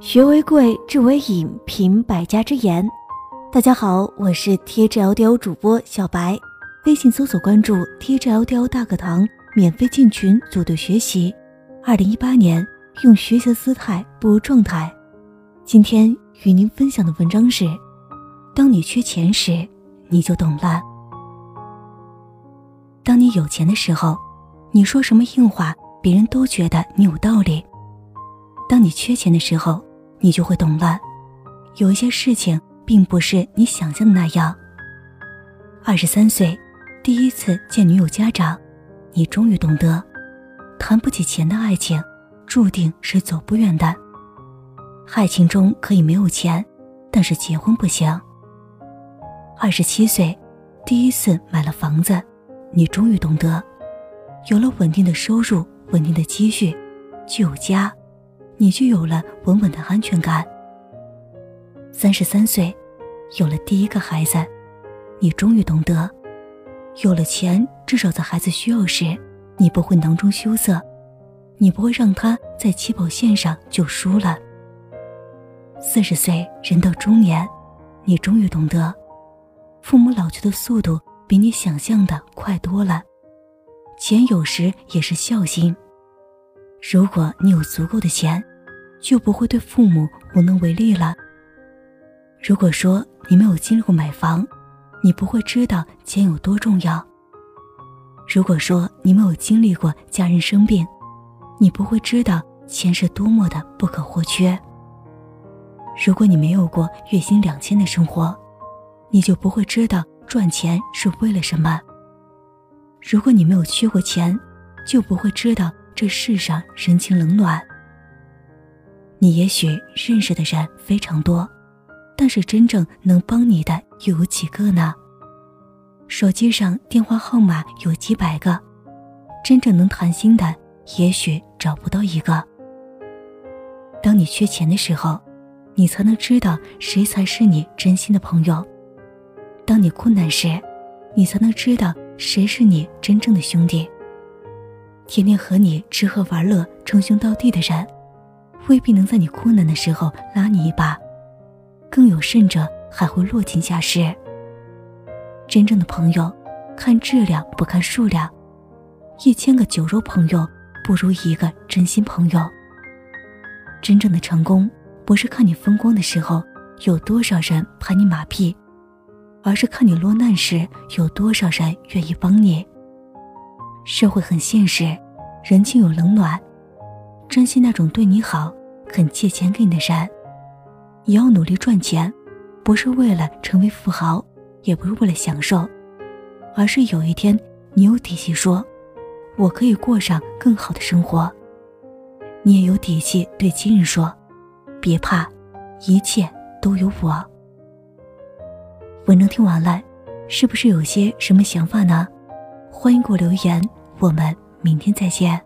学为贵，智为引，品百家之言。大家好，我是 TJLDL 主播小白，微信搜索关注 TJLDL 大课堂，免费进群组队学习。二零一八年，用学习的姿态步入状态。今天与您分享的文章是：当你缺钱时，你就懂了。当你有钱的时候，你说什么硬话，别人都觉得你有道理。当你缺钱的时候，你就会懂了，有一些事情并不是你想象的那样。二十三岁，第一次见女友家长，你终于懂得，谈不起钱的爱情，注定是走不远的。爱情中可以没有钱，但是结婚不行。二十七岁，第一次买了房子，你终于懂得，有了稳定的收入、稳定的积蓄，就有家。你就有了稳稳的安全感。三十三岁，有了第一个孩子，你终于懂得，有了钱，至少在孩子需要时，你不会囊中羞涩，你不会让他在起跑线上就输了。四十岁，人到中年，你终于懂得，父母老去的速度比你想象的快多了，钱有时也是孝心。如果你有足够的钱。就不会对父母无能为力了。如果说你没有经历过买房，你不会知道钱有多重要；如果说你没有经历过家人生病，你不会知道钱是多么的不可或缺；如果你没有过月薪两千的生活，你就不会知道赚钱是为了什么；如果你没有缺过钱，就不会知道这世上人情冷暖。你也许认识的人非常多，但是真正能帮你的又有几个呢？手机上电话号码有几百个，真正能谈心的也许找不到一个。当你缺钱的时候，你才能知道谁才是你真心的朋友；当你困难时，你才能知道谁是你真正的兄弟。天天和你吃喝玩乐、称兄道弟的人。未必能在你困难的时候拉你一把，更有甚者还会落井下石。真正的朋友，看质量不看数量，一千个酒肉朋友不如一个真心朋友。真正的成功，不是看你风光的时候有多少人拍你马屁，而是看你落难时有多少人愿意帮你。社会很现实，人情有冷暖。珍惜那种对你好、肯借钱给你的人。也要努力赚钱，不是为了成为富豪，也不是为了享受，而是有一天你有底气说：“我可以过上更好的生活。”你也有底气对亲人说：“别怕，一切都有我。”文章听完了，是不是有些什么想法呢？欢迎给我留言，我们明天再见。